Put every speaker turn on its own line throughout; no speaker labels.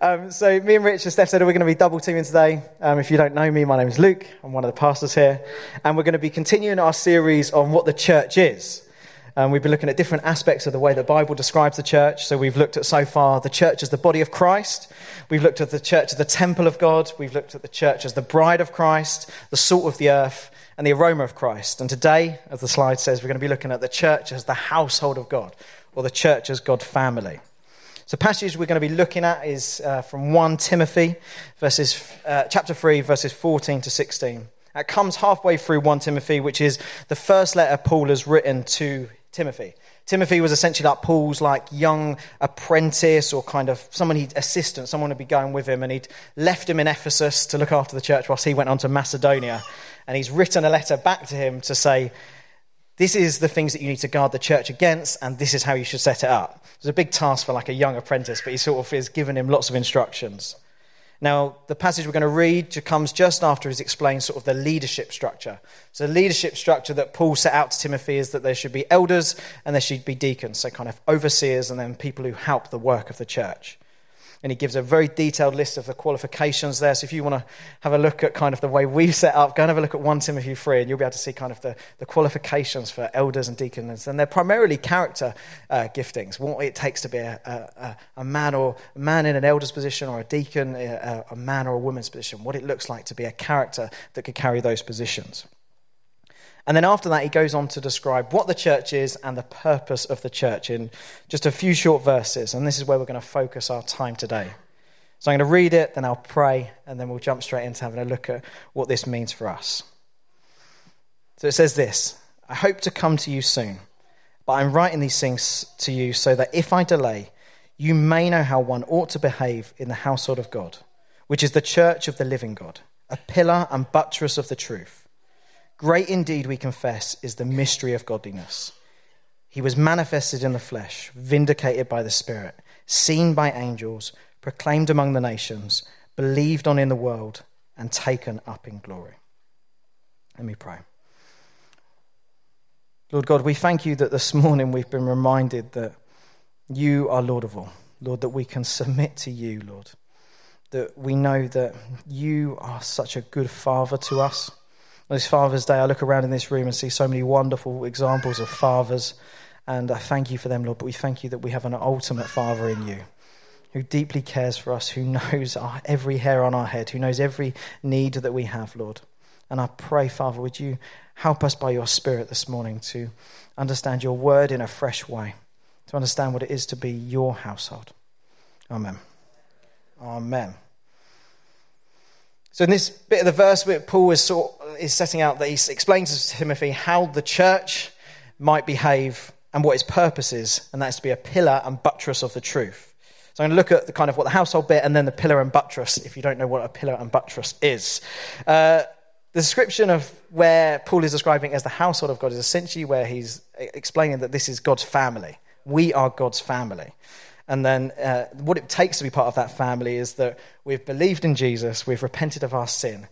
Um, so, me and Rich and Steph said we're going to be double teaming today. Um, if you don't know me, my name is Luke. I'm one of the pastors here. And we're going to be continuing our series on what the church is. Um, we've been looking at different aspects of the way the Bible describes the church. So, we've looked at so far the church as the body of Christ. We've looked at the church as the temple of God. We've looked at the church as the bride of Christ, the salt of the earth, and the aroma of Christ. And today, as the slide says, we're going to be looking at the church as the household of God, or the church as God's family. So, the passage we're going to be looking at is uh, from 1 Timothy, verses, uh, chapter 3, verses 14 to 16. It comes halfway through 1 Timothy, which is the first letter Paul has written to Timothy. Timothy was essentially like Paul's like young apprentice or kind of someone he'd assistant, someone would be going with him, and he'd left him in Ephesus to look after the church whilst he went on to Macedonia. And he's written a letter back to him to say, this is the things that you need to guard the church against, and this is how you should set it up. It's a big task for like a young apprentice, but he sort of is giving him lots of instructions. Now, the passage we're going to read comes just after he's explained sort of the leadership structure. So, the leadership structure that Paul set out to Timothy is that there should be elders and there should be deacons, so kind of overseers and then people who help the work of the church and he gives a very detailed list of the qualifications there. So if you want to have a look at kind of the way we've set up, go and have a look at 1 Timothy 3, and you'll be able to see kind of the, the qualifications for elders and deacons. And they're primarily character uh, giftings, what it takes to be a, a, a, man or a man in an elder's position or a deacon, a, a man or a woman's position, what it looks like to be a character that could carry those positions. And then after that, he goes on to describe what the church is and the purpose of the church in just a few short verses. And this is where we're going to focus our time today. So I'm going to read it, then I'll pray, and then we'll jump straight into having a look at what this means for us. So it says this I hope to come to you soon, but I'm writing these things to you so that if I delay, you may know how one ought to behave in the household of God, which is the church of the living God, a pillar and buttress of the truth. Great indeed, we confess, is the mystery of godliness. He was manifested in the flesh, vindicated by the Spirit, seen by angels, proclaimed among the nations, believed on in the world, and taken up in glory. Let me pray. Lord God, we thank you that this morning we've been reminded that you are Lord of all. Lord, that we can submit to you, Lord. That we know that you are such a good Father to us this Father's Day, I look around in this room and see so many wonderful examples of fathers, and I thank you for them, Lord. But we thank you that we have an ultimate Father in you who deeply cares for us, who knows our, every hair on our head, who knows every need that we have, Lord. And I pray, Father, would you help us by your Spirit this morning to understand your word in a fresh way, to understand what it is to be your household. Amen. Amen. So in this bit of the verse, Paul is, sort, is setting out that he explains to Timothy how the church might behave and what its purpose is, and that's to be a pillar and buttress of the truth. So I'm going to look at the kind of what the household bit and then the pillar and buttress, if you don't know what a pillar and buttress is. Uh, the description of where Paul is describing as the household of God is essentially where he's explaining that this is God's family. We are God's family. And then uh, what it takes to be part of that family is that we've believed in Jesus, we've repented of our sin,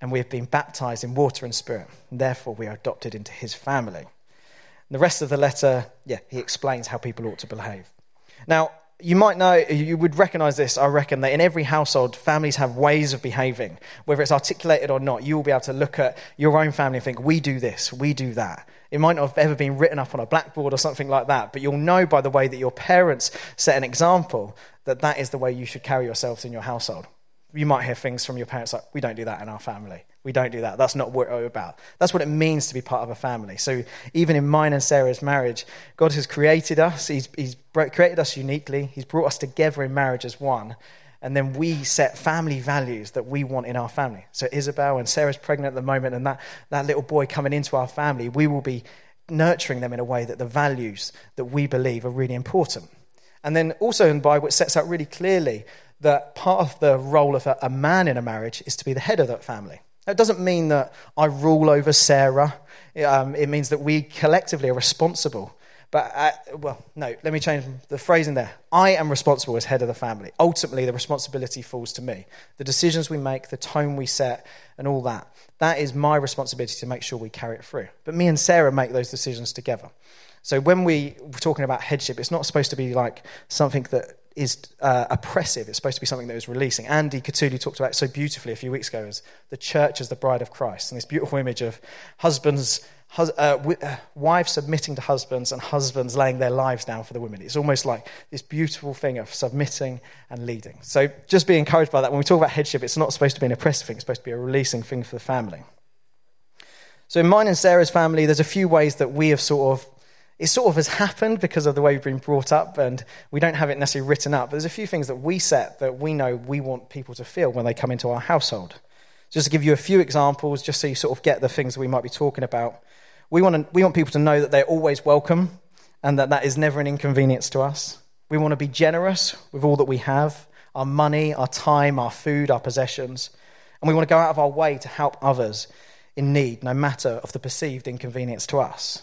and we've been baptized in water and spirit. And therefore, we are adopted into his family. And the rest of the letter, yeah, he explains how people ought to behave. Now, you might know, you would recognize this, I reckon, that in every household, families have ways of behaving. Whether it's articulated or not, you will be able to look at your own family and think, we do this, we do that. It might not have ever been written up on a blackboard or something like that, but you'll know by the way that your parents set an example that that is the way you should carry yourselves in your household. You might hear things from your parents like, we don't do that in our family. We don't do that. That's not what we're about. That's what it means to be part of a family. So even in mine and Sarah's marriage, God has created us. He's, he's created us uniquely. He's brought us together in marriage as one. And then we set family values that we want in our family. So Isabel and Sarah's pregnant at the moment, and that, that little boy coming into our family, we will be nurturing them in a way that the values that we believe are really important. And then also in the Bible, it sets out really clearly that part of the role of a, a man in a marriage is to be the head of that family. That doesn't mean that I rule over Sarah. Um, it means that we collectively are responsible. But, uh, well, no, let me change the phrasing there. I am responsible as head of the family. Ultimately, the responsibility falls to me. The decisions we make, the tone we set, and all that. That is my responsibility to make sure we carry it through. But me and Sarah make those decisions together. So when we, we're talking about headship, it's not supposed to be like something that is uh, oppressive. It's supposed to be something that is releasing. Andy Catuli talked about it so beautifully a few weeks ago as the church as the bride of Christ. And this beautiful image of husbands, hus- uh, uh, wives submitting to husbands and husbands laying their lives down for the women. It's almost like this beautiful thing of submitting and leading. So just be encouraged by that. When we talk about headship, it's not supposed to be an oppressive thing, it's supposed to be a releasing thing for the family. So in mine and Sarah's family, there's a few ways that we have sort of it sort of has happened because of the way we've been brought up, and we don't have it necessarily written up. But there's a few things that we set that we know we want people to feel when they come into our household. Just to give you a few examples, just so you sort of get the things that we might be talking about. We want, to, we want people to know that they're always welcome and that that is never an inconvenience to us. We want to be generous with all that we have our money, our time, our food, our possessions. And we want to go out of our way to help others in need, no matter of the perceived inconvenience to us.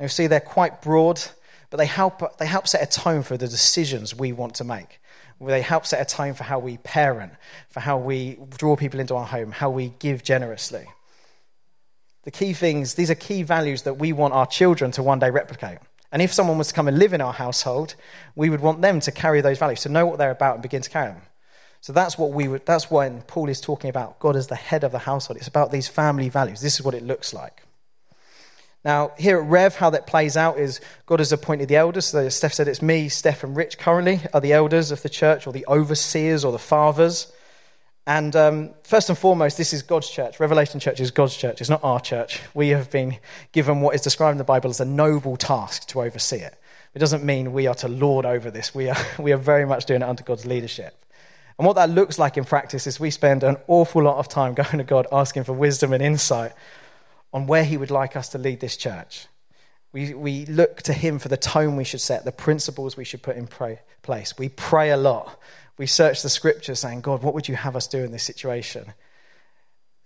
You see, they're quite broad, but they help, they help set a tone for the decisions we want to make. They help set a tone for how we parent, for how we draw people into our home, how we give generously. The key things, these are key values that we want our children to one day replicate. And if someone was to come and live in our household, we would want them to carry those values, to know what they're about and begin to carry them. So that's what we would, that's when Paul is talking about God as the head of the household. It's about these family values. This is what it looks like. Now, here at Rev, how that plays out is God has appointed the elders. So Steph said it's me, Steph, and Rich currently are the elders of the church, or the overseers, or the fathers. And um, first and foremost, this is God's church. Revelation Church is God's church. It's not our church. We have been given what is described in the Bible as a noble task to oversee it. It doesn't mean we are to lord over this. We are, we are very much doing it under God's leadership. And what that looks like in practice is we spend an awful lot of time going to God asking for wisdom and insight on where He would like us to lead this church. We, we look to Him for the tone we should set, the principles we should put in pray, place. We pray a lot. We search the scriptures saying, God, what would you have us do in this situation?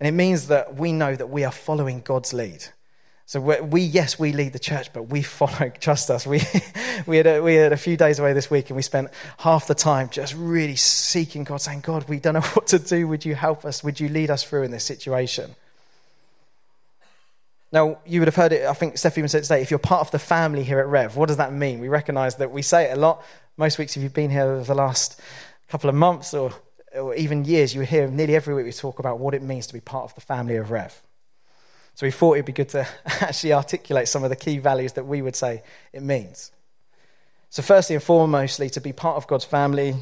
And it means that we know that we are following God's lead. So we, yes, we lead the church, but we follow. Trust us. We, we, had a, we had a few days away this week, and we spent half the time just really seeking God, saying, "God, we don't know what to do. Would you help us? Would you lead us through in this situation?" Now, you would have heard it, I think Steph even said today, if you're part of the family here at Rev, what does that mean? We recognize that we say it a lot. Most weeks, if you've been here the last couple of months or, or even years, you hear nearly every week we talk about what it means to be part of the family of Rev. So we thought it'd be good to actually articulate some of the key values that we would say it means. So, firstly and foremostly, to be part of God's family,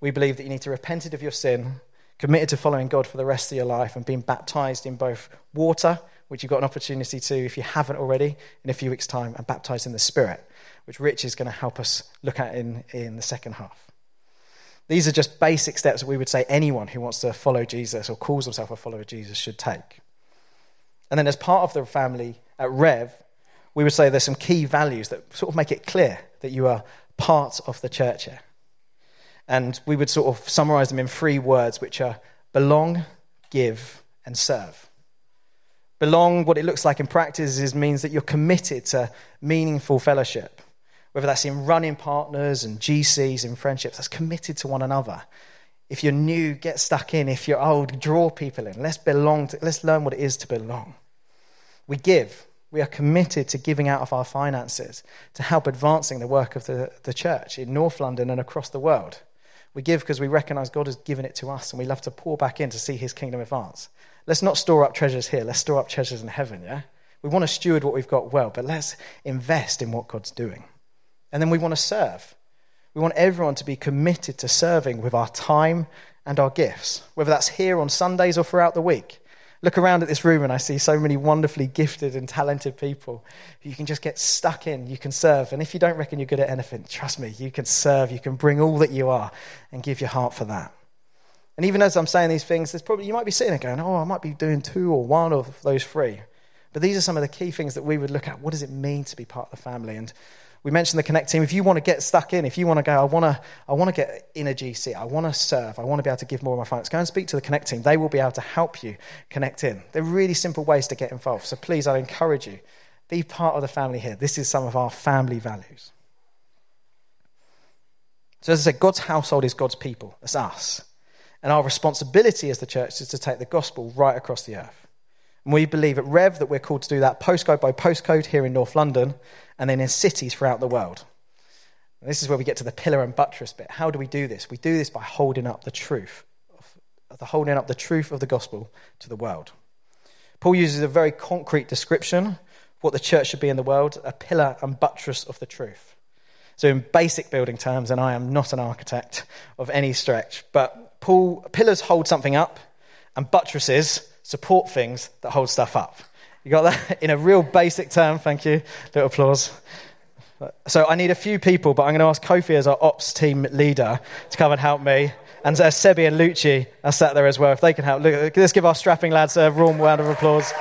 we believe that you need to repent of your sin, committed to following God for the rest of your life, and being baptized in both water which you've got an opportunity to, if you haven't already, in a few weeks' time, and baptized in the Spirit, which Rich is going to help us look at in, in the second half. These are just basic steps that we would say anyone who wants to follow Jesus or calls himself a follower of Jesus should take. And then, as part of the family at Rev, we would say there's some key values that sort of make it clear that you are part of the church here. And we would sort of summarize them in three words, which are belong, give, and serve. Belong, what it looks like in practice, is means that you're committed to meaningful fellowship. Whether that's in running partners and GCs and friendships, that's committed to one another. If you're new, get stuck in. If you're old, draw people in. Let's belong. To, let's learn what it is to belong. We give. We are committed to giving out of our finances to help advancing the work of the, the church in North London and across the world. We give because we recognize God has given it to us and we love to pour back in to see his kingdom advance. Let's not store up treasures here. Let's store up treasures in heaven, yeah? We want to steward what we've got well, but let's invest in what God's doing. And then we want to serve. We want everyone to be committed to serving with our time and our gifts, whether that's here on Sundays or throughout the week. Look around at this room and I see so many wonderfully gifted and talented people you can just get stuck in. You can serve. And if you don't reckon you're good at anything, trust me, you can serve. You can bring all that you are and give your heart for that. And even as I'm saying these things, there's probably you might be sitting there going, "Oh, I might be doing two or one of those three." But these are some of the key things that we would look at. What does it mean to be part of the family? And we mentioned the Connect team. If you want to get stuck in, if you want to go, I want to, I want to get in a GC, I want to serve, I want to be able to give more of my finance, go and speak to the Connect team. They will be able to help you connect in. They're really simple ways to get involved. So please, I encourage you, be part of the family here. This is some of our family values. So as I said, God's household is God's people. That's us. And our responsibility as the church is to take the gospel right across the earth. And we believe at Rev that we're called to do that postcode by postcode here in North London and then in cities throughout the world. And this is where we get to the pillar and buttress bit. How do we do this? We do this by holding up the truth, the holding up the truth of the gospel to the world. Paul uses a very concrete description of what the church should be in the world, a pillar and buttress of the truth. So, in basic building terms, and I am not an architect of any stretch, but Paul, pillars hold something up, and buttresses support things that hold stuff up. You got that in a real basic term? Thank you. Little applause. So I need a few people, but I'm going to ask Kofi as our ops team leader to come and help me. And uh, Sebi and Lucci are sat there as well. If they can help, Look, let's give our strapping lads a warm round of applause.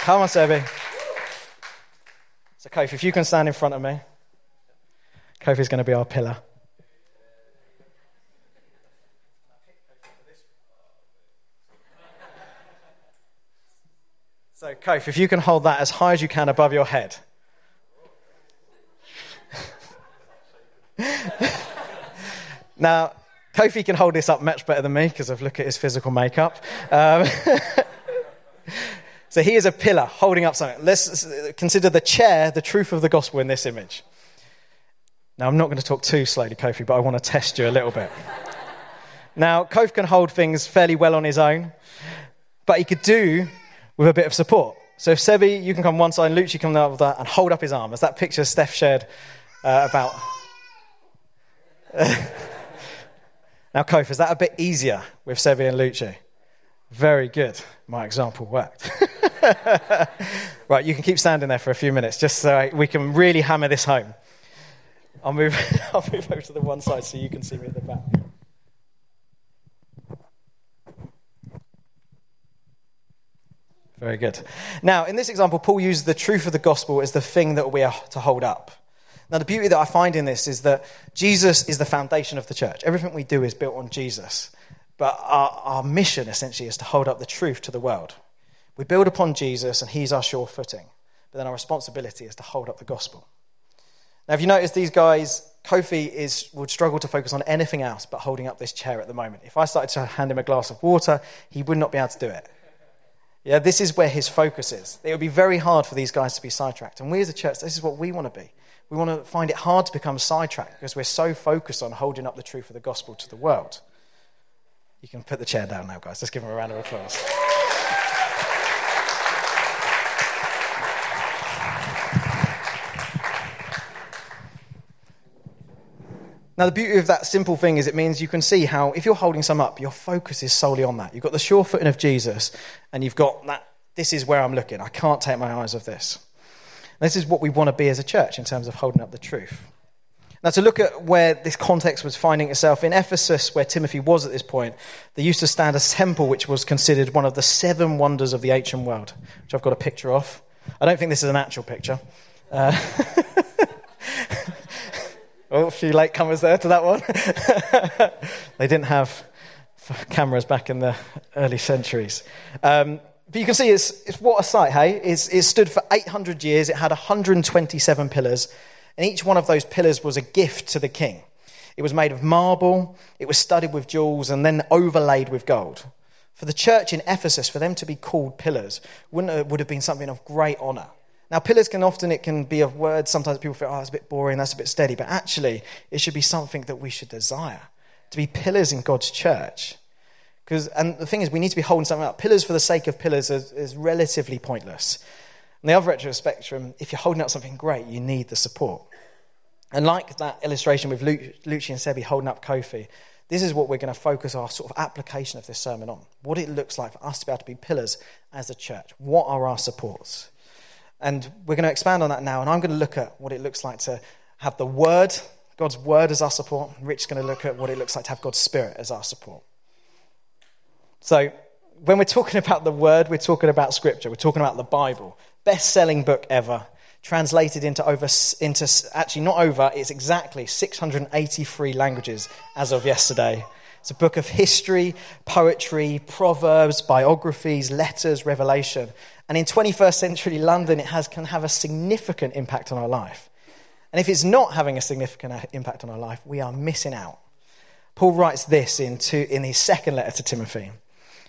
Come on, Sebi. So, Kofi, if you can stand in front of me, Kofi's going to be our pillar. So, Kofi, if you can hold that as high as you can above your head. now, Kofi can hold this up much better than me because I've looked at his physical makeup. Um, so he is a pillar holding up something. Let's consider the chair the truth of the gospel in this image. Now, I'm not going to talk too slowly, Kofi, but I want to test you a little bit. now, Kofi can hold things fairly well on his own, but he could do with a bit of support. So if Sebi, you can come one side, and Lucci come the other, and hold up his arm, as that picture Steph shared uh, about. now, Kofi, is that a bit easier with Sebi and Lucci? Very good. My example worked. right, you can keep standing there for a few minutes just so we can really hammer this home. I'll move, I'll move over to the one side so you can see me at the back. Very good. Now, in this example, Paul uses the truth of the gospel as the thing that we are to hold up. Now, the beauty that I find in this is that Jesus is the foundation of the church. Everything we do is built on Jesus. But our, our mission, essentially, is to hold up the truth to the world. We build upon Jesus, and he's our sure footing. But then our responsibility is to hold up the gospel. Now, if you notice, these guys, Kofi is, would struggle to focus on anything else but holding up this chair at the moment. If I started to hand him a glass of water, he would not be able to do it. Yeah, this is where his focus is. It would be very hard for these guys to be sidetracked. And we as a church, this is what we want to be. We want to find it hard to become sidetracked because we're so focused on holding up the truth of the gospel to the world. You can put the chair down now, guys. Let's give him a round of applause. Now, the beauty of that simple thing is it means you can see how, if you're holding some up, your focus is solely on that. You've got the sure footing of Jesus, and you've got that, this is where I'm looking. I can't take my eyes off this. This is what we want to be as a church in terms of holding up the truth. Now, to look at where this context was finding itself, in Ephesus, where Timothy was at this point, there used to stand a temple which was considered one of the seven wonders of the ancient world, which I've got a picture of. I don't think this is an actual picture. Uh, Oh, a few latecomers there to that one. they didn't have cameras back in the early centuries. Um, but you can see it's, it's what a sight, hey? It's, it stood for 800 years. It had 127 pillars, and each one of those pillars was a gift to the king. It was made of marble, it was studded with jewels, and then overlaid with gold. For the church in Ephesus, for them to be called pillars, wouldn't would have been something of great honor. Now, pillars can often, it can be of words. Sometimes people feel, oh, that's a bit boring, that's a bit steady. But actually, it should be something that we should desire to be pillars in God's church. Because, and the thing is, we need to be holding something up. Pillars for the sake of pillars is, is relatively pointless. On the other end of the spectrum, if you're holding up something great, you need the support. And like that illustration with Lucci and Sebi holding up Kofi, this is what we're going to focus our sort of application of this sermon on. What it looks like for us to be able to be pillars as a church. What are our supports? And we're going to expand on that now. And I'm going to look at what it looks like to have the Word, God's Word as our support. Rich is going to look at what it looks like to have God's Spirit as our support. So, when we're talking about the Word, we're talking about Scripture. We're talking about the Bible. Best selling book ever. Translated into over, into actually not over, it's exactly 683 languages as of yesterday. It's a book of history, poetry, proverbs, biographies, letters, revelation. And in 21st century London, it has, can have a significant impact on our life. And if it's not having a significant uh, impact on our life, we are missing out. Paul writes this in, two, in his second letter to Timothy.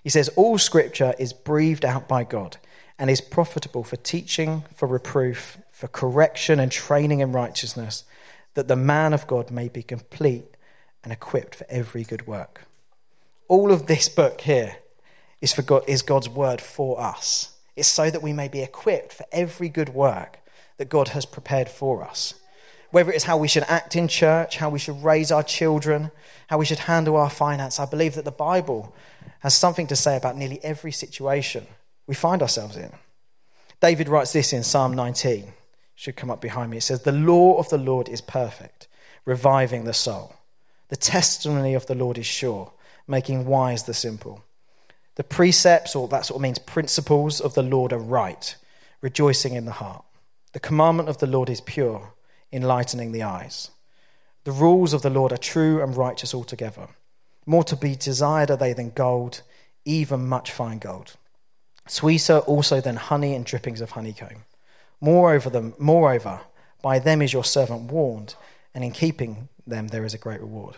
He says, All scripture is breathed out by God and is profitable for teaching, for reproof, for correction and training in righteousness, that the man of God may be complete and equipped for every good work. All of this book here is, for God, is God's word for us. It's so that we may be equipped for every good work that God has prepared for us. Whether it's how we should act in church, how we should raise our children, how we should handle our finance, I believe that the Bible has something to say about nearly every situation we find ourselves in. David writes this in Psalm 19 should come up behind me. It says, The law of the Lord is perfect, reviving the soul. The testimony of the Lord is sure, making wise the simple. The precepts, or that sort of means principles of the Lord, are right, rejoicing in the heart. The commandment of the Lord is pure, enlightening the eyes. The rules of the Lord are true and righteous altogether. More to be desired are they than gold, even much fine gold. Sweeter also than honey and drippings of honeycomb. Moreover, them, moreover, by them is your servant warned, and in keeping them there is a great reward.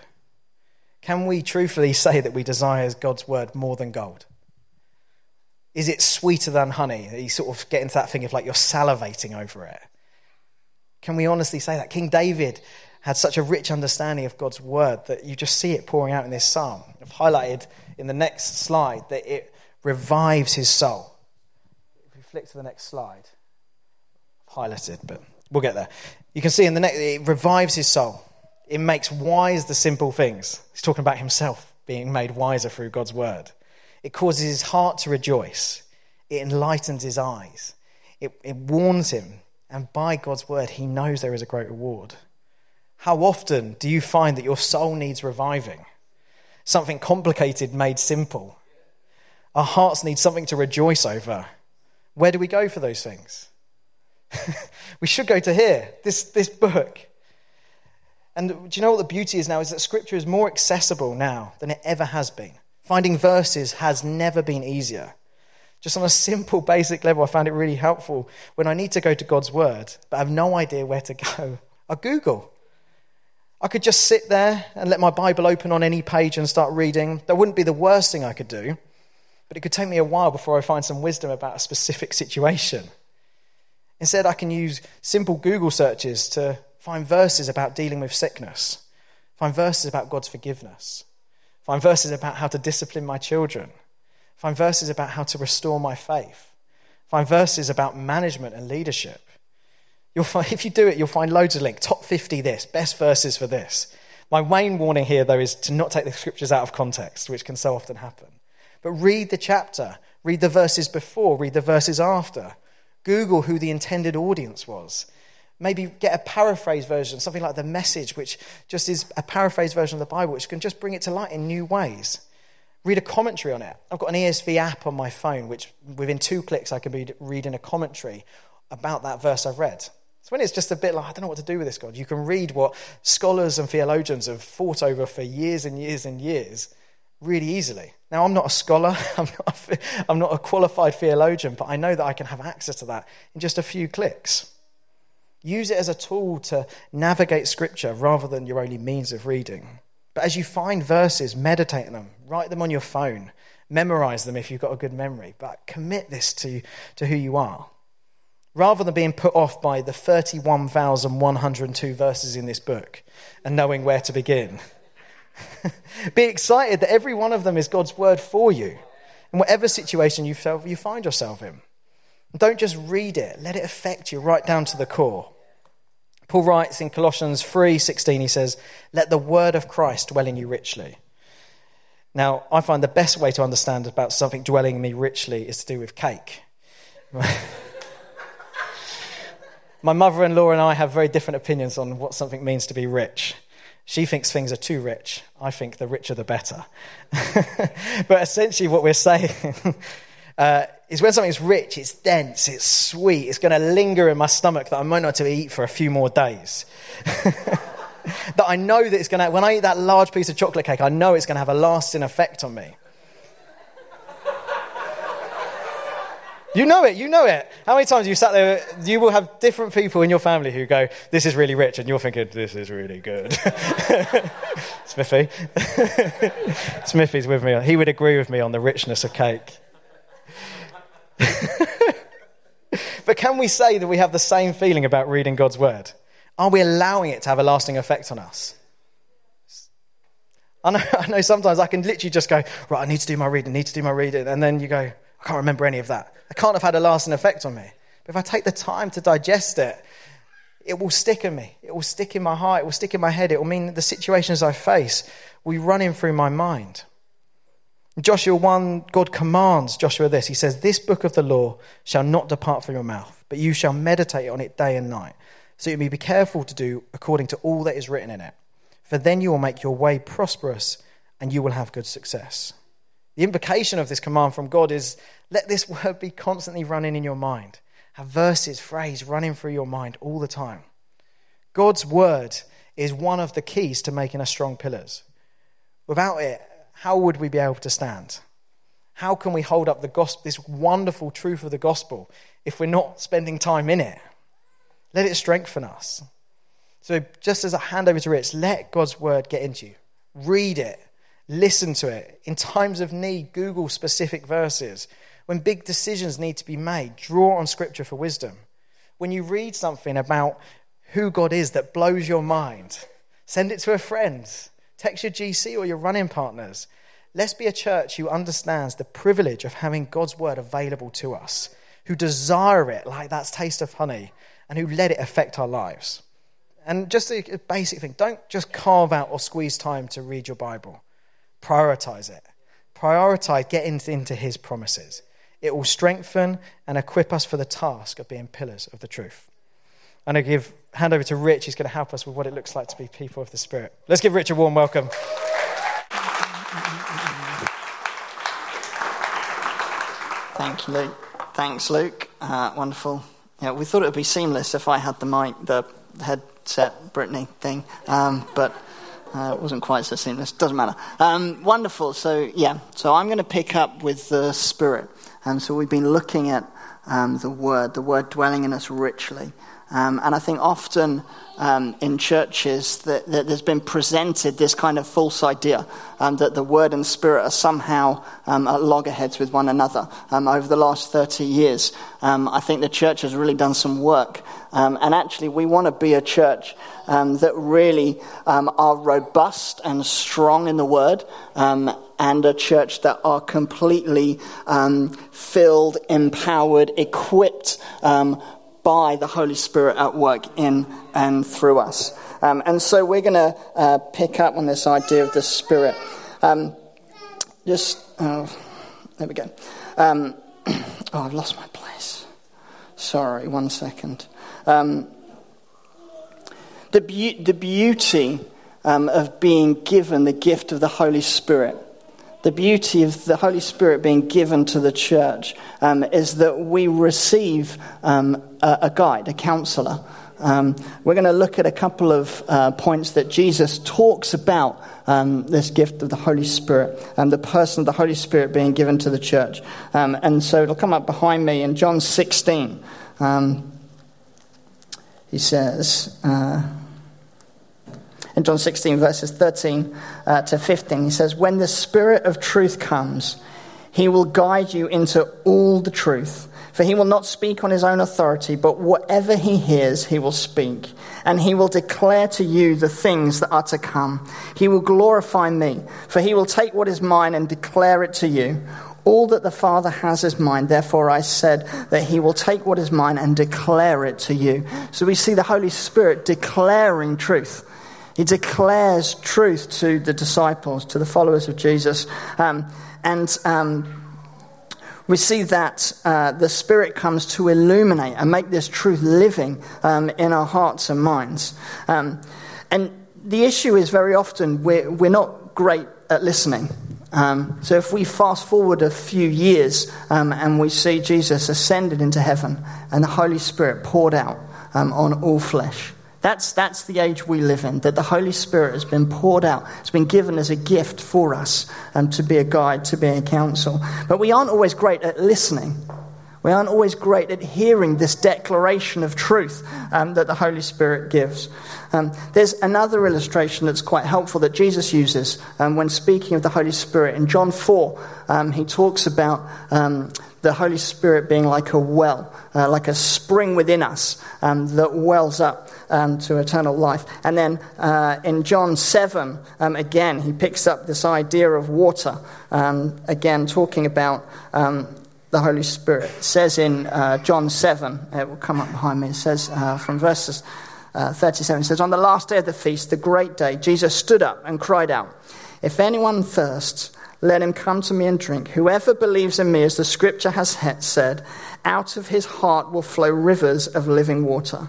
Can we truthfully say that we desire God's word more than gold? Is it sweeter than honey? You sort of get into that thing of like you're salivating over it. Can we honestly say that? King David had such a rich understanding of God's word that you just see it pouring out in this psalm. I've highlighted in the next slide that it revives his soul. If we flick to the next slide, highlighted, but we'll get there. You can see in the next, it revives his soul. It makes wise the simple things. He's talking about himself being made wiser through God's word. It causes his heart to rejoice. It enlightens his eyes. It, it warns him. And by God's word, he knows there is a great reward. How often do you find that your soul needs reviving? Something complicated made simple. Our hearts need something to rejoice over. Where do we go for those things? we should go to here, this, this book. And do you know what the beauty is now? Is that Scripture is more accessible now than it ever has been. Finding verses has never been easier. Just on a simple, basic level, I found it really helpful when I need to go to God's Word, but I have no idea where to go. I Google. I could just sit there and let my Bible open on any page and start reading. That wouldn't be the worst thing I could do, but it could take me a while before I find some wisdom about a specific situation. Instead, I can use simple Google searches to find verses about dealing with sickness, find verses about God's forgiveness, find verses about how to discipline my children, find verses about how to restore my faith, find verses about management and leadership. You'll find, if you do it, you'll find loads of links. Top 50 this, best verses for this. My main warning here, though, is to not take the scriptures out of context, which can so often happen. But read the chapter, read the verses before, read the verses after. Google who the intended audience was. Maybe get a paraphrase version, something like the message, which just is a paraphrase version of the Bible, which can just bring it to light in new ways. Read a commentary on it. I've got an ESV app on my phone, which within two clicks I can be reading a commentary about that verse I've read. So when it's just a bit like, I don't know what to do with this, God, you can read what scholars and theologians have fought over for years and years and years really easily. Now, I'm not a scholar, I'm not a, I'm not a qualified theologian, but I know that I can have access to that in just a few clicks. Use it as a tool to navigate Scripture rather than your only means of reading. But as you find verses, meditate on them, write them on your phone, memorize them if you've got a good memory, but commit this to, to who you are. Rather than being put off by the 31,102 verses in this book and knowing where to begin. Be excited that every one of them is God's word for you in whatever situation you, you find yourself in. don't just read it, let it affect you right down to the core. Paul writes in Colossians 3:16 he says, "Let the word of Christ dwell in you richly." Now, I find the best way to understand about something dwelling in me richly is to do with cake. My mother in law and I have very different opinions on what something means to be rich. She thinks things are too rich. I think the richer the better. but essentially, what we're saying uh, is when something's rich, it's dense, it's sweet, it's going to linger in my stomach that I might not to eat for a few more days. that I know that it's going to, when I eat that large piece of chocolate cake, I know it's going to have a lasting effect on me. You know it, you know it. How many times you sat there, you will have different people in your family who go, This is really rich, and you're thinking, This is really good. Smithy. Smithy's with me. He would agree with me on the richness of cake. but can we say that we have the same feeling about reading God's word? Are we allowing it to have a lasting effect on us? I know, I know sometimes I can literally just go, right, I need to do my reading, need to do my reading. And then you go, I can't remember any of that. I can't have had a lasting effect on me. But if I take the time to digest it, it will stick in me. It will stick in my heart. It will stick in my head. It will mean the situations I face will be running through my mind. Joshua 1, God commands Joshua this. He says, This book of the law shall not depart from your mouth, but you shall meditate on it day and night, so you may be careful to do according to all that is written in it. For then you will make your way prosperous and you will have good success. The implication of this command from God is let this word be constantly running in your mind. Have verses, phrase running through your mind all the time. God's word is one of the keys to making us strong pillars. Without it, how would we be able to stand? How can we hold up the gospel, this wonderful truth of the gospel, if we're not spending time in it? Let it strengthen us. So, just as a hand over to Rich, let God's word get into you. Read it, listen to it. In times of need, Google specific verses. When big decisions need to be made, draw on scripture for wisdom. When you read something about who God is that blows your mind, send it to a friend. Text your GC or your running partners. Let's be a church who understands the privilege of having God's word available to us, who desire it like that's taste of honey, and who let it affect our lives. And just a basic thing don't just carve out or squeeze time to read your Bible, prioritize it. Prioritize getting into his promises. It will strengthen and equip us for the task of being pillars of the truth. And I give hand over to Rich. He's going to help us with what it looks like to be people of the Spirit. Let's give Rich a warm welcome.
Thank you, Luke. Thanks, Luke. Uh, wonderful. Yeah, we thought it would be seamless if I had the mic, the headset Britney thing, um, but uh, it wasn't quite so seamless. Doesn't matter. Um, wonderful. So yeah. So I'm going to pick up with the Spirit. And um, so we've been looking at um, the Word, the Word dwelling in us richly. Um, and I think often um, in churches that, that, there's been presented this kind of false idea um, that the Word and Spirit are somehow um, at loggerheads with one another. Um, over the last 30 years, um, I think the church has really done some work. and actually, we want to be a church that really are robust and strong in the Word and a church that are completely um, filled, empowered, equipped um, by the Holy Spirit at work in and through us. Um, and so we're going to uh, pick up on this idea of the Spirit. Um, just, oh, there we go. Um, oh, I've lost my place. Sorry, one second. Um, the, be- the beauty um, of being given the gift of the Holy Spirit the beauty of the Holy Spirit being given to the church um, is that we receive um, a, a, guide, a counselor. Um, we're going to look at a couple of uh, points that Jesus talks about um, this gift of the Holy Spirit and the person of the Holy Spirit being given to the church. Um, and so it'll come up behind me in John 16. Um, he says. Uh, in John 16, verses 13 uh, to 15. He says, When the Spirit of truth comes, he will guide you into all the truth. For he will not speak on his own authority, but whatever he hears, he will speak. And he will declare to you the things that are to come. He will glorify me, for he will take what is mine and declare it to you. All that the Father has is mine. Therefore, I said that he will take what is mine and declare it to you. So we see the Holy Spirit declaring truth. He declares truth to the disciples, to the followers of Jesus. Um, and um, we see that uh, the Spirit comes to illuminate and make this truth living um, in our hearts and minds. Um, and the issue is very often we're, we're not great at listening. Um, so if we fast forward a few years um, and we see Jesus ascended into heaven and the Holy Spirit poured out on all flesh. That's, that's the age we live in, that the Holy Spirit has been poured out, it's been given as a gift for us um, to be a guide, to be a counsel. But we aren't always great at listening. We aren't always great at hearing this declaration of truth um, that the Holy Spirit gives. Um, there's another illustration that's quite helpful that Jesus uses um, when speaking of the Holy Spirit. In John 4, um, he talks about the Holy Spirit being like a well, uh, like a spring within us um, that wells up to eternal life. And then uh, in John 7, again, he picks up this idea of water, again, talking about the Holy Spirit. It says in uh, John 7, it will come up behind me, it says uh, from verses uh, 37, it says, On the last day of the feast, the great day, Jesus stood up and cried out, If anyone thirsts, let him come to me and drink. Whoever believes in me, as the scripture has said, out of his heart will flow rivers of living water.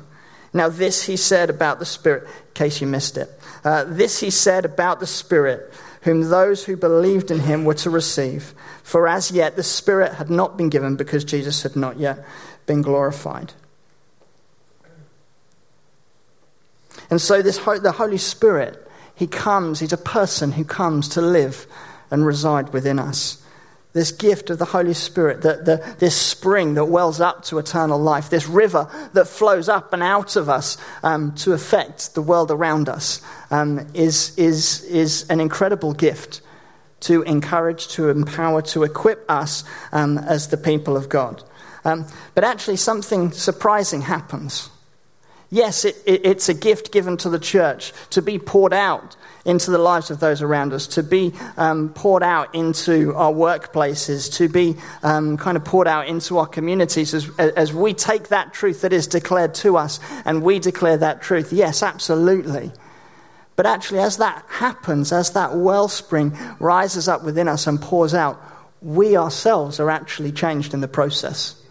Now, this he said about the Spirit, in case you missed it. Uh, this he said about the Spirit whom those who believed in him were to receive. For as yet the Spirit had not been given because Jesus had not yet been glorified. And so, this, the Holy Spirit, he comes, he's a person who comes to live and reside within us this gift of the Holy Spirit, the, the, this spring that wells up to eternal life, this river that flows up and out of us um, to affect the world around us, um, is, is, is an incredible gift to encourage, to empower, to equip us um, as the people of God. Um, but actually, something surprising happens. Yes, it, it, it's a gift given to the church to be poured out into the lives of those around us, to be um, poured out into our workplaces, to be um, kind of poured out into our communities as, as we take that truth that is declared to us and we declare that truth. Yes, absolutely. But actually, as that happens, as that wellspring rises up within us and pours out, we ourselves are actually changed in the process.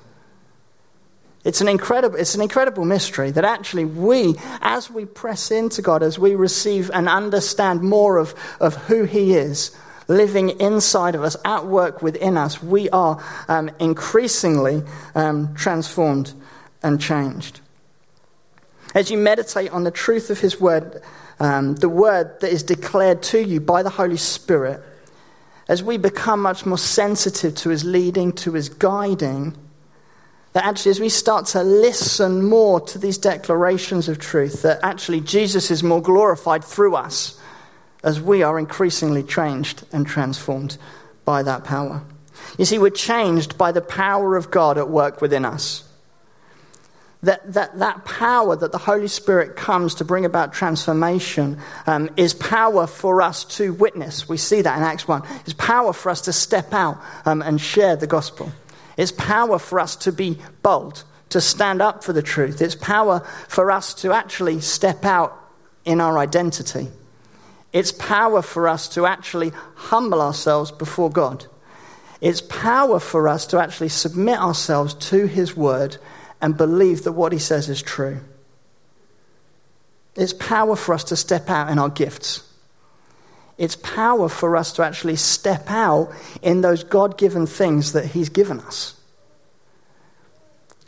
It's an, incredible, it's an incredible mystery that actually we, as we press into God, as we receive and understand more of, of who He is, living inside of us, at work within us, we are um, increasingly um, transformed and changed. As you meditate on the truth of His Word, um, the Word that is declared to you by the Holy Spirit, as we become much more sensitive to His leading, to His guiding, that actually, as we start to listen more to these declarations of truth, that actually Jesus is more glorified through us as we are increasingly changed and transformed by that power. You see, we're changed by the power of God at work within us. That, that, that power that the Holy Spirit comes to bring about transformation um, is power for us to witness. We see that in Acts 1. It's power for us to step out um, and share the gospel. It's power for us to be bold, to stand up for the truth. It's power for us to actually step out in our identity. It's power for us to actually humble ourselves before God. It's power for us to actually submit ourselves to His word and believe that what He says is true. It's power for us to step out in our gifts. It's power for us to actually step out in those God given things that He's given us.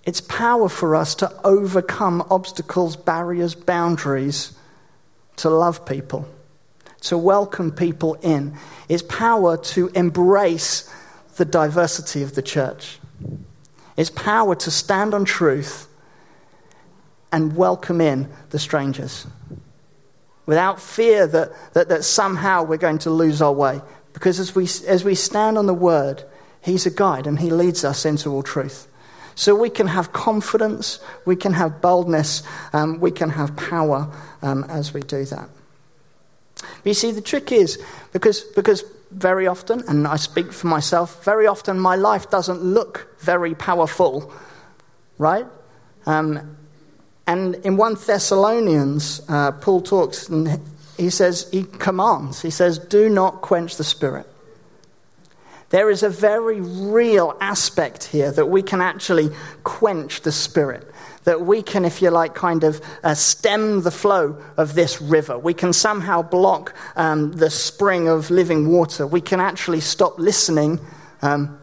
It's power for us to overcome obstacles, barriers, boundaries, to love people, to welcome people in. It's power to embrace the diversity of the church. It's power to stand on truth and welcome in the strangers without fear that, that, that somehow we're going to lose our way. Because as we, as we stand on the word, He's a guide and He leads us into all truth. So we can have confidence, we can have boldness, um, we can have power um, as we do that. But you see, the trick is because, because very often, and I speak for myself, very often my life doesn't look very powerful, right? Um, and in 1 Thessalonians, uh, Paul talks and he says, he commands, he says, do not quench the spirit. There is a very real aspect here that we can actually quench the spirit. That we can, if you like, kind of uh, stem the flow of this river. We can somehow block um, the spring of living water. We can actually stop listening um,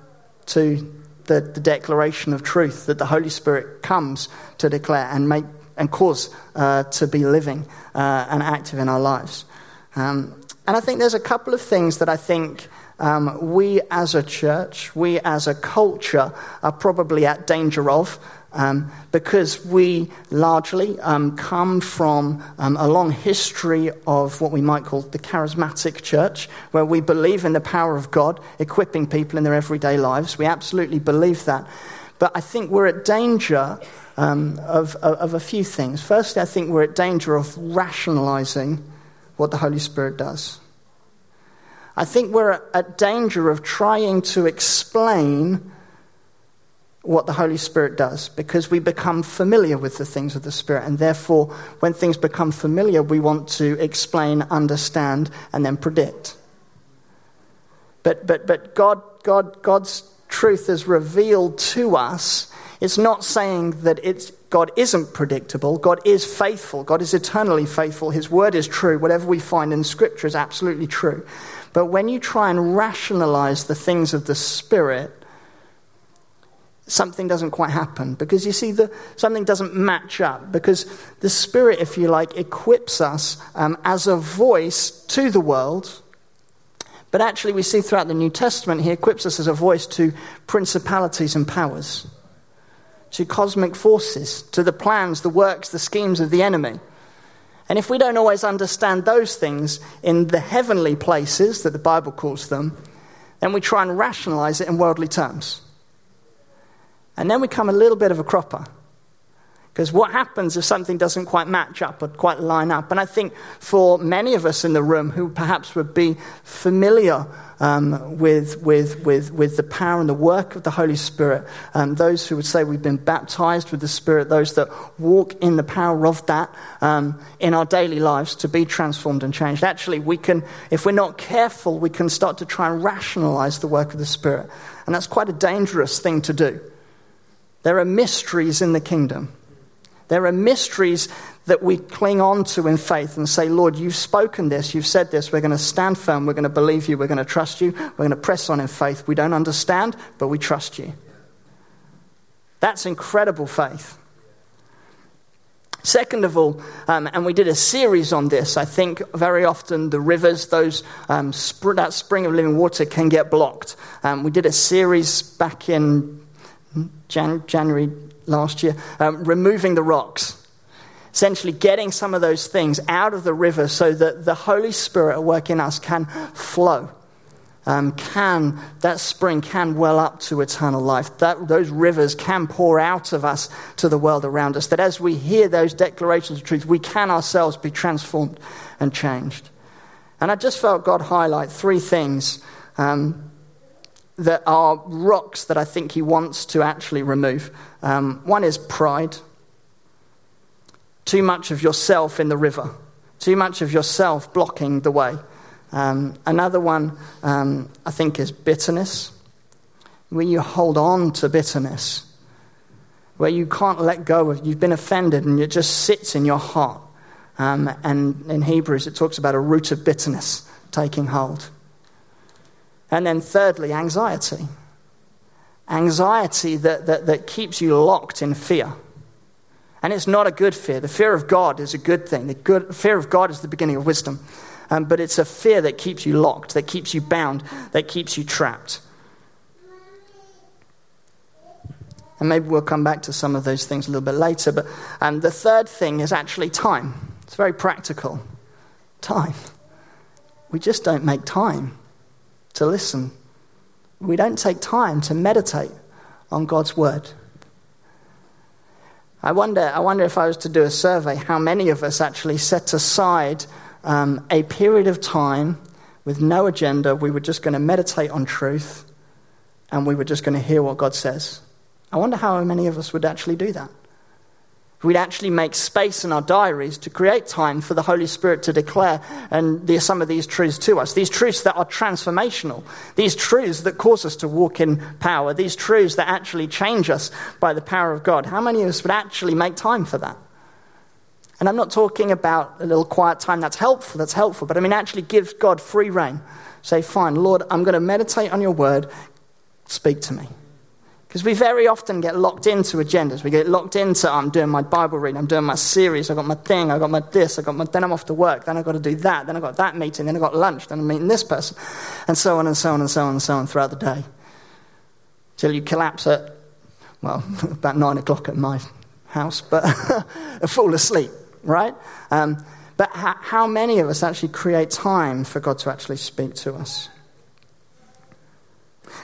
to the, the declaration of truth that the Holy Spirit comes to declare and make and cause uh, to be living uh, and active in our lives. Um, and I think there's a couple of things that I think um, we as a church, we as a culture, are probably at danger of. Um, because we largely um, come from um, a long history of what we might call the charismatic church, where we believe in the power of God equipping people in their everyday lives. We absolutely believe that. But I think we're at danger um, of, of, of a few things. Firstly, I think we're at danger of rationalizing what the Holy Spirit does. I think we're at danger of trying to explain what the Holy Spirit does because we become familiar with the things of the Spirit. And therefore, when things become familiar, we want to explain, understand, and then predict. But, but, but God, God, God's truth is revealed to us. It's not saying that it's, God isn't predictable. God is faithful. God is eternally faithful. His word is true. Whatever we find in Scripture is absolutely true. But when you try and rationalize the things of the Spirit, something doesn't quite happen because you see, the, something doesn't match up because the Spirit, if you like, equips us um, as a voice to the world. But actually, we see throughout the New Testament, He equips us as a voice to principalities and powers, to cosmic forces, to the plans, the works, the schemes of the enemy. And if we don't always understand those things in the heavenly places that the Bible calls them, then we try and rationalize it in worldly terms. And then we come a little bit of a cropper. Because what happens if something doesn't quite match up or quite line up? And I think for many of us in the room who perhaps would be familiar um, with, with, with, with the power and the work of the Holy Spirit, um, those who would say we've been baptized with the Spirit, those that walk in the power of that um, in our daily lives to be transformed and changed. Actually, we can, if we're not careful, we can start to try and rationalize the work of the Spirit. And that's quite a dangerous thing to do. There are mysteries in the kingdom. There are mysteries that we cling on to in faith and say, Lord, you've spoken this, you've said this, we're going to stand firm, we're going to believe you, we're going to trust you, we're going to press on in faith. We don't understand, but we trust you. That's incredible faith. Second of all, um, and we did a series on this, I think very often the rivers, those, um, sp- that spring of living water can get blocked. Um, we did a series back in Jan- January last year, um, removing the rocks. Essentially, getting some of those things out of the river so that the Holy Spirit at work in us can flow. Um, can that spring can well up to eternal life that those rivers can pour out of us to the world around us that as we hear those declarations of truth we can ourselves be transformed and changed and i just felt god highlight three things um, that are rocks that I think he wants to actually remove. Um, one is pride. Too much of yourself in the river, too much of yourself blocking the way. Um, another one, um, I think, is bitterness. Where you hold on to bitterness, where you can't let go of, you've been offended and it just sits in your heart. Um, and in Hebrews, it talks about a root of bitterness taking hold. And then, thirdly, anxiety. Anxiety that, that, that keeps you locked in fear. And it's not a good fear. The fear of God is a good thing. The good, fear of God is the beginning of wisdom. Um, but it's a fear that keeps you locked, that keeps you bound, that keeps you trapped. And maybe we'll come back to some of those things a little bit later. But um, the third thing is actually time. It's very practical. Time. We just don't make time to listen. We don't take time to meditate on God's word. I wonder, I wonder if I was to do a survey, how many of us actually set aside um, a period of time with no agenda. We were just going to meditate on truth and we were just going to hear what God says. I wonder how many of us would actually do that we'd actually make space in our diaries to create time for the Holy Spirit to declare and some of these truths to us. These truths that are transformational, these truths that cause us to walk in power, these truths that actually change us by the power of God. How many of us would actually make time for that? And I'm not talking about a little quiet time that's helpful, that's helpful, but I mean actually give God free reign. Say, fine, Lord, I'm going to meditate on your word. Speak to me.
Because we very often get locked into agendas. We get locked into, I'm doing my Bible reading, I'm doing my series, I've got my thing, I've got my this, I've got my, then I'm off to work, then I've got to do that, then I've got that meeting, then I've got lunch, then I'm meeting this person, and so on and so on and so on and so on throughout the day. Till you collapse at, well, about nine o'clock at my house, but fall asleep, right? Um, but how, how many of us actually create time for God to actually speak to us?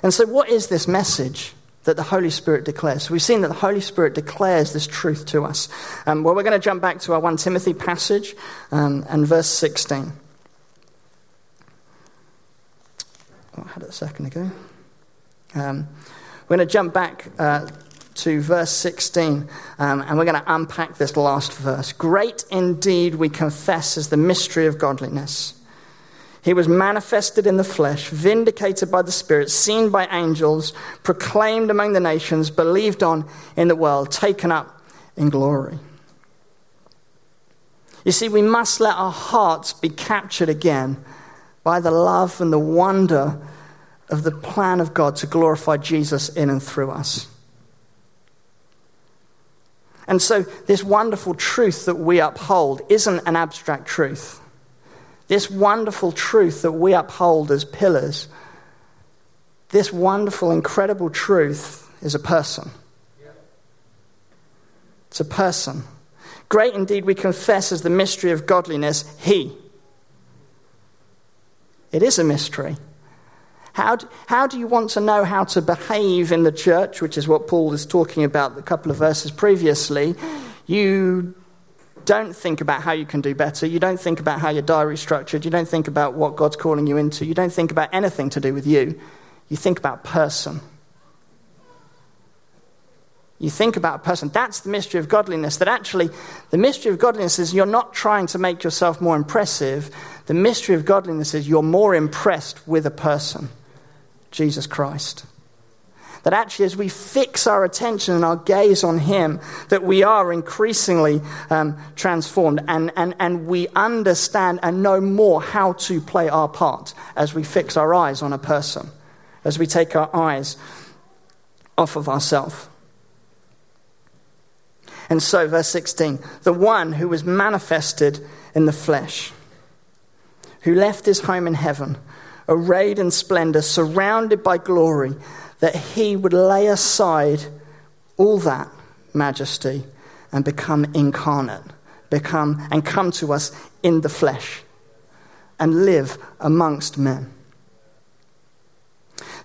And so, what is this message? That the Holy Spirit declares. So we've seen that the Holy Spirit declares this truth to us. Um, well, we're going to jump back to our 1 Timothy passage um, and verse 16. Oh, I had it a second ago. Um, we're going to jump back uh, to verse 16 um, and we're going to unpack this last verse. Great indeed, we confess, is the mystery of godliness. He was manifested in the flesh, vindicated by the Spirit, seen by angels, proclaimed among the nations, believed on in the world, taken up in glory. You see, we must let our hearts be captured again by the love and the wonder of the plan of God to glorify Jesus in and through us. And so, this wonderful truth that we uphold isn't an abstract truth. This wonderful truth that we uphold as pillars, this wonderful, incredible truth is a person. It's a person. Great indeed, we confess as the mystery of godliness, He. It is a mystery. How do, how do you want to know how to behave in the church, which is what Paul is talking about a couple of verses previously? You don't think about how you can do better. You don't think about how your diary is structured. You don't think about what God's calling you into. You don't think about anything to do with you. You think about person. You think about a person. That's the mystery of godliness. That actually, the mystery of godliness is you're not trying to make yourself more impressive. The mystery of godliness is you're more impressed with a person, Jesus Christ. That actually, as we fix our attention and our gaze on Him, that we are increasingly um, transformed and, and, and we understand and know more how to play our part as we fix our eyes on a person, as we take our eyes off of ourselves. And so, verse 16, the one who was manifested in the flesh, who left his home in heaven, arrayed in splendor, surrounded by glory that he would lay aside all that majesty and become incarnate, become and come to us in the flesh and live amongst men.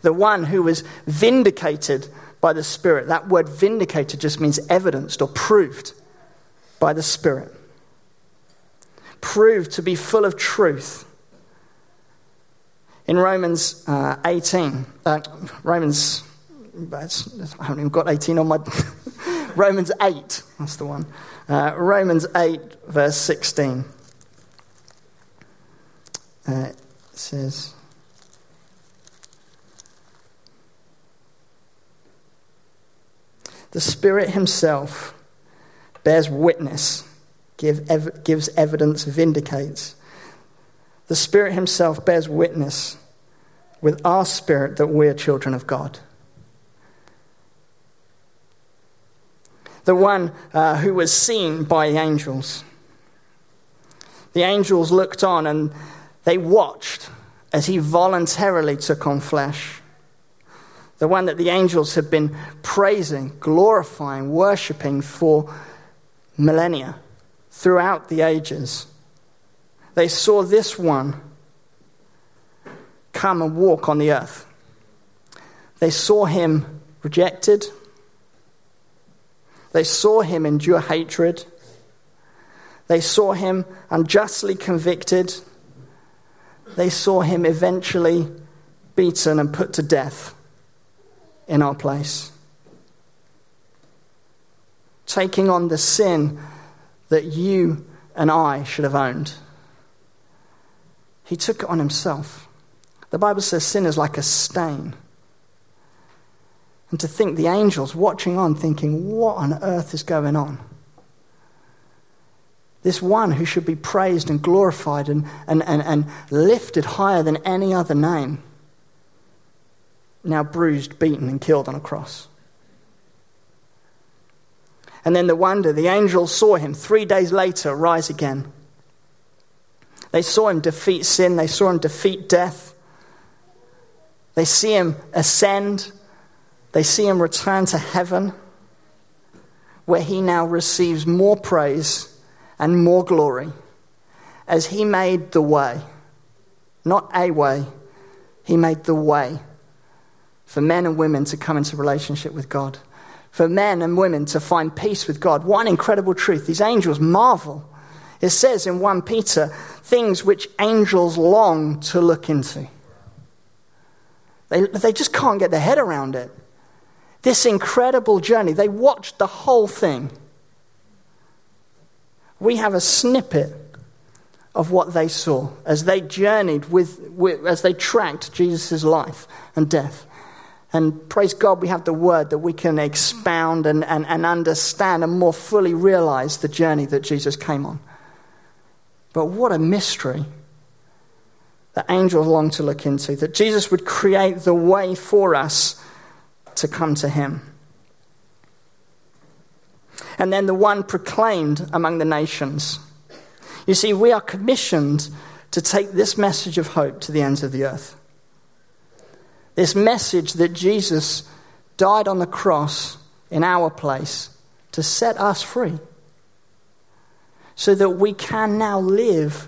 The one who was vindicated by the Spirit. That word vindicated just means evidenced or proved by the Spirit. Proved to be full of truth in Romans uh, 18, uh, Romans, I haven't even got 18 on my. Romans 8, that's the one. Uh, Romans 8, verse 16. Uh, it says, The Spirit Himself bears witness, give ev- gives evidence, vindicates the Spirit Himself bears witness with our spirit that we're children of God. The one uh, who was seen by the angels. The angels looked on and they watched as he voluntarily took on flesh. The one that the angels had been praising, glorifying, worshipping for millennia throughout the ages. They saw this one come and walk on the earth. They saw him rejected. They saw him endure hatred. They saw him unjustly convicted. They saw him eventually beaten and put to death in our place. Taking on the sin that you and I should have owned. He took it on himself. The Bible says sin is like a stain. And to think the angels watching on, thinking, what on earth is going on? This one who should be praised and glorified and, and, and, and lifted higher than any other name, now bruised, beaten, and killed on a cross And then the wonder the angels saw him three days later rise again. They saw him defeat sin, they saw him defeat death. They see him ascend, they see him return to heaven, where he now receives more praise and more glory as he made the way. Not a way, he made the way for men and women to come into relationship with God for men and women to find peace with God. One incredible truth. These angels marvel. It says in 1 Peter, things which angels long to look into. They, they just can't get their head around it. This incredible journey, they watched the whole thing. We have a snippet of what they saw as they journeyed with, with as they tracked Jesus' life and death. And praise God, we have the word that we can expound and, and, and understand and more fully realize the journey that Jesus came on. But what a mystery that angels long to look into, that Jesus would create the way for us to come to him. And then the one proclaimed among the nations. You see, we are commissioned to take this message of hope to the ends of the earth. This message that Jesus died on the cross in our place to set us free. So that we can now live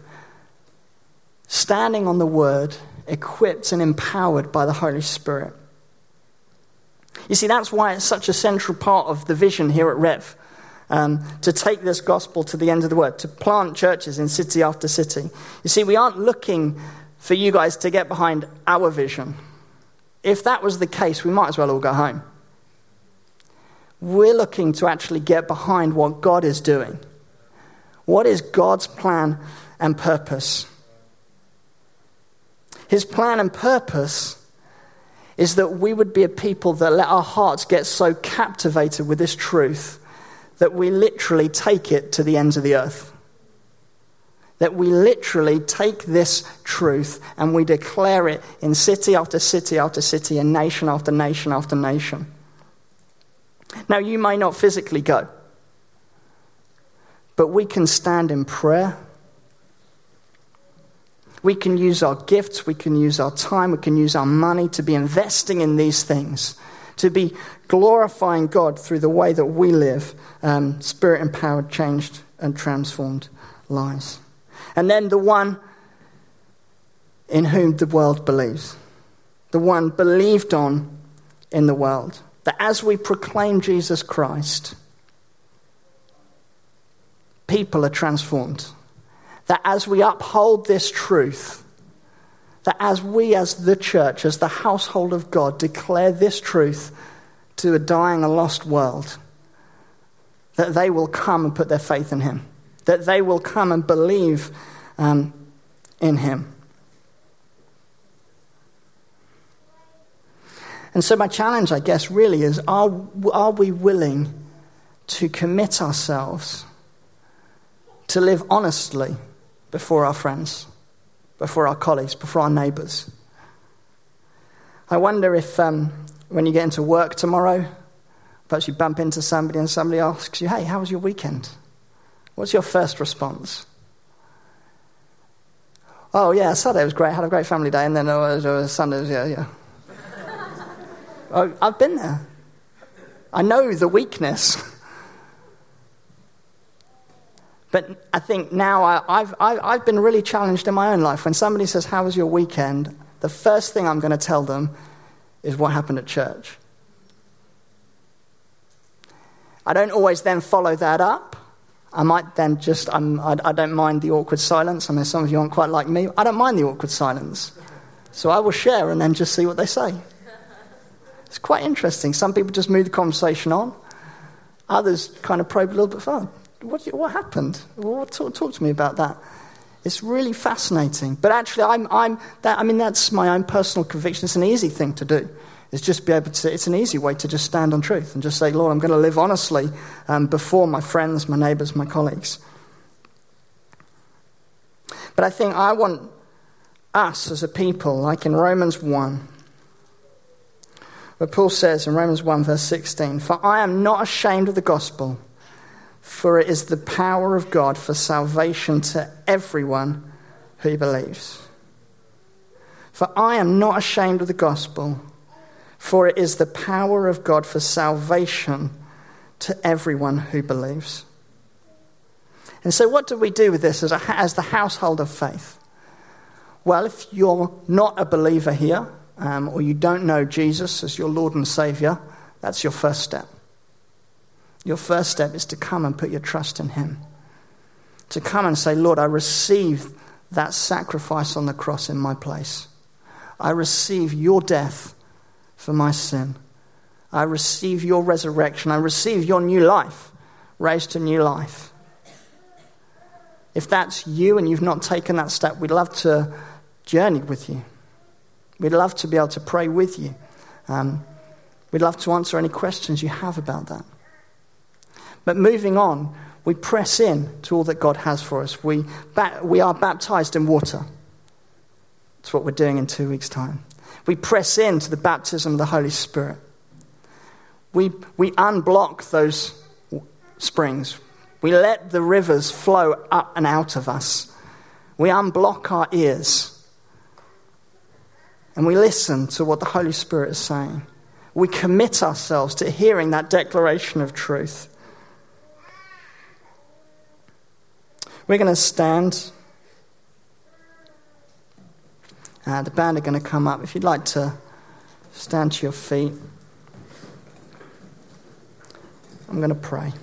standing on the Word, equipped and empowered by the Holy Spirit. You see, that's why it's such a central part of the vision here at Rev. Um, to take this gospel to the end of the world, to plant churches in city after city. You see, we aren't looking for you guys to get behind our vision. If that was the case, we might as well all go home. We're looking to actually get behind what God is doing. What is God's plan and purpose? His plan and purpose is that we would be a people that let our hearts get so captivated with this truth that we literally take it to the ends of the earth that we literally take this truth and we declare it in city after city after city and nation after nation after nation. Now, you may not physically go, but we can stand in prayer. We can use our gifts, we can use our time, we can use our money to be investing in these things, to be glorifying God through the way that we live, um, spirit empowered, changed, and transformed lives and then the one in whom the world believes. The one believed on in the world. That as we proclaim Jesus Christ, people are transformed. That as we uphold this truth, that as we, as the church, as the household of God, declare this truth to a dying and lost world, that they will come and put their faith in Him that they will come and believe um, in him. And so, my challenge, I guess, really is are, are we willing to commit ourselves to live honestly before our friends, before our colleagues, before our neighbours? I wonder if um, when you get into work tomorrow, perhaps you bump into somebody and somebody asks you, Hey, how was your weekend? What's your first response? Oh, yeah, Saturday was great. I had a great family day. And then it Sunday, was, yeah, yeah. oh, I've been there. I know the weakness. But I think now I, have I've been really challenged in my own life. When somebody says, How was your weekend? the first thing I'm going to tell them is what happened at church. I don't always then follow that up. I might then just, I'm, I, I don't mind the awkward silence. I mean, some of you aren't quite like me. I don't mind the awkward silence. So I will share and then just see what they say. It's quite interesting. Some people just move the conversation on, others kind of probe a little bit further. What, what happened? Well, talk, talk to me about that. It's really fascinating. But actually, I'm, I'm that, I mean, that's my own personal conviction. It's an easy thing to do is just be able to, it's an easy way to just stand on truth and just say, Lord, I'm going to live honestly um, before my friends, my neighbors, my colleagues. But I think I want us as a people, like in Romans 1, where Paul says in Romans 1, verse 16, For I am not ashamed of the gospel, For it is the power of God for salvation to everyone who believes. For I am not ashamed of the gospel, for it is the power of God for salvation to everyone who believes. And so, what do we do with this as, a, as the household of faith? Well, if you're not a believer here, um, or you don't know Jesus as your Lord and Savior, that's your first step. Your first step is to come and put your trust in Him. To come and say, Lord, I receive that sacrifice on the cross in my place. I receive your death for my sin. I receive your resurrection. I receive your new life, raised to new life. If that's you and you've not taken that step, we'd love to journey with you. We'd love to be able to pray with you. Um, we'd love to answer any questions you have about that. But moving on, we press in to all that God has for us. We, we are baptized in water. That's what we're doing in two weeks' time. We press in to the baptism of the Holy Spirit. We, we unblock those springs. We let the rivers flow up and out of us. We unblock our ears. And we listen to what the Holy Spirit is saying. We commit ourselves to hearing that declaration of truth. We're going to stand. Uh, the band are going to come up. If you'd like to stand to your feet, I'm going to pray.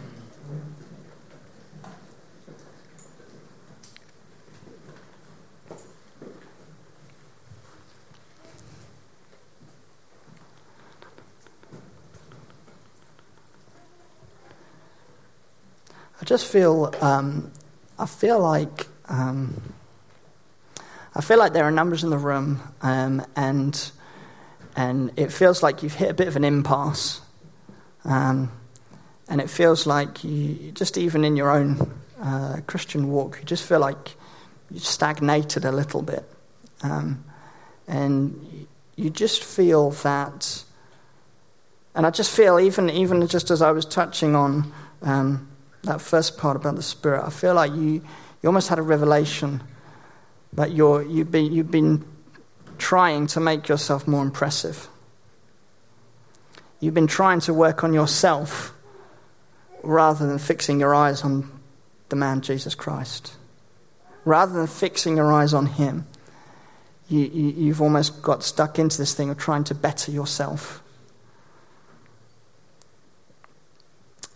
I just feel um, I feel like um, I feel like there are numbers in the room, um, and and it feels like you've hit a bit of an impasse, um, and it feels like you just even in your own uh, Christian walk, you just feel like you've stagnated a little bit, um, and you just feel that. And I just feel even even just as I was touching on um, that first part about the Spirit, I feel like you, you almost had a revelation that you're, you've, been, you've been trying to make yourself more impressive. You've been trying to work on yourself rather than fixing your eyes on the man Jesus Christ. Rather than fixing your eyes on Him, you, you, you've almost got stuck into this thing of trying to better yourself.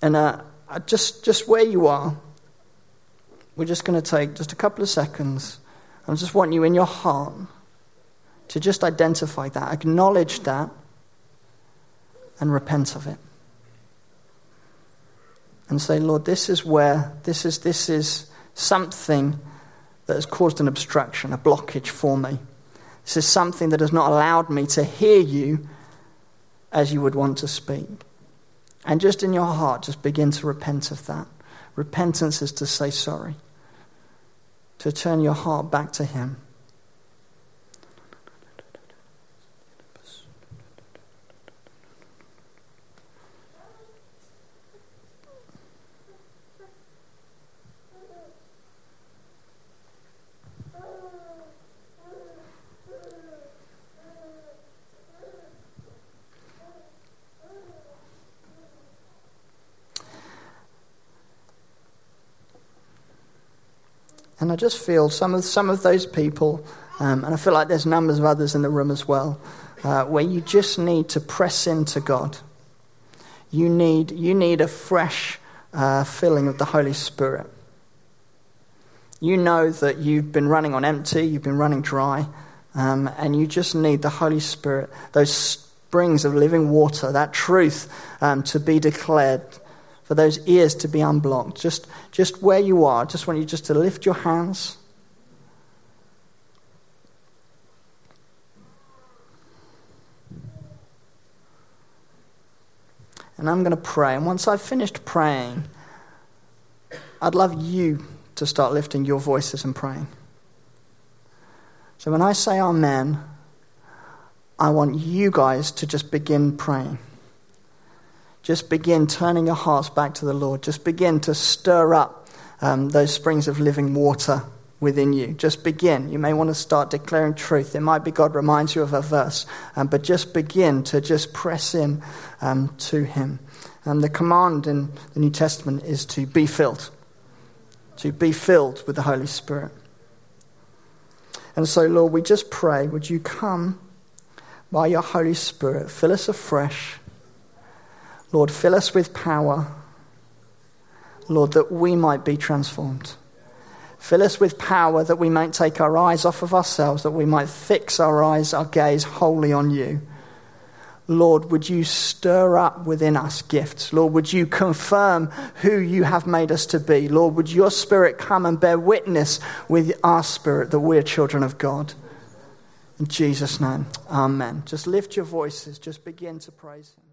And uh, Uh, just, just where you are, we're just going to take just a couple of seconds. I just want you in your heart to just identify that, acknowledge that, and repent of it. And say, Lord, this is where, this is, this is something that has caused an obstruction, a blockage for me. This is something that has not allowed me to hear you as you would want to speak. And just in your heart, just begin to repent of that. Repentance is to say sorry, to turn your heart back to Him. And I just feel some of, some of those people, um, and I feel like there's numbers of others in the room as well, uh, where you just need to press into God. You need, you need a fresh uh, filling of the Holy Spirit. You know that you've been running on empty, you've been running dry, um, and you just need the Holy Spirit, those springs of living water, that truth um, to be declared for those ears to be unblocked. Just, just where you are, just want you just to lift your hands. And I'm going to pray. And once I've finished praying, I'd love you to start lifting your voices and praying. So when I say Amen, I want you guys to just begin praying Just begin turning your hearts back to the Lord. Just begin to stir up um, those springs of living water within you. Just begin. You may want to start declaring truth. It might be God reminds you of a verse, um, but just begin to just press in um, to Him. And the command in the New Testament is to be filled, to be filled with the Holy Spirit. And so, Lord, we just pray, would you come by your Holy Spirit, fill us afresh. Lord, fill us with power. Lord, that we might be transformed. Fill us with power that we might take our eyes off of ourselves, that we might fix our eyes, our gaze wholly on you. Lord, would you stir up within us gifts? Lord, would you confirm who you have made us to be? Lord, would your spirit come and bear witness with our spirit that we're children of God? In Jesus' name, amen. Just lift your voices, just begin to praise him.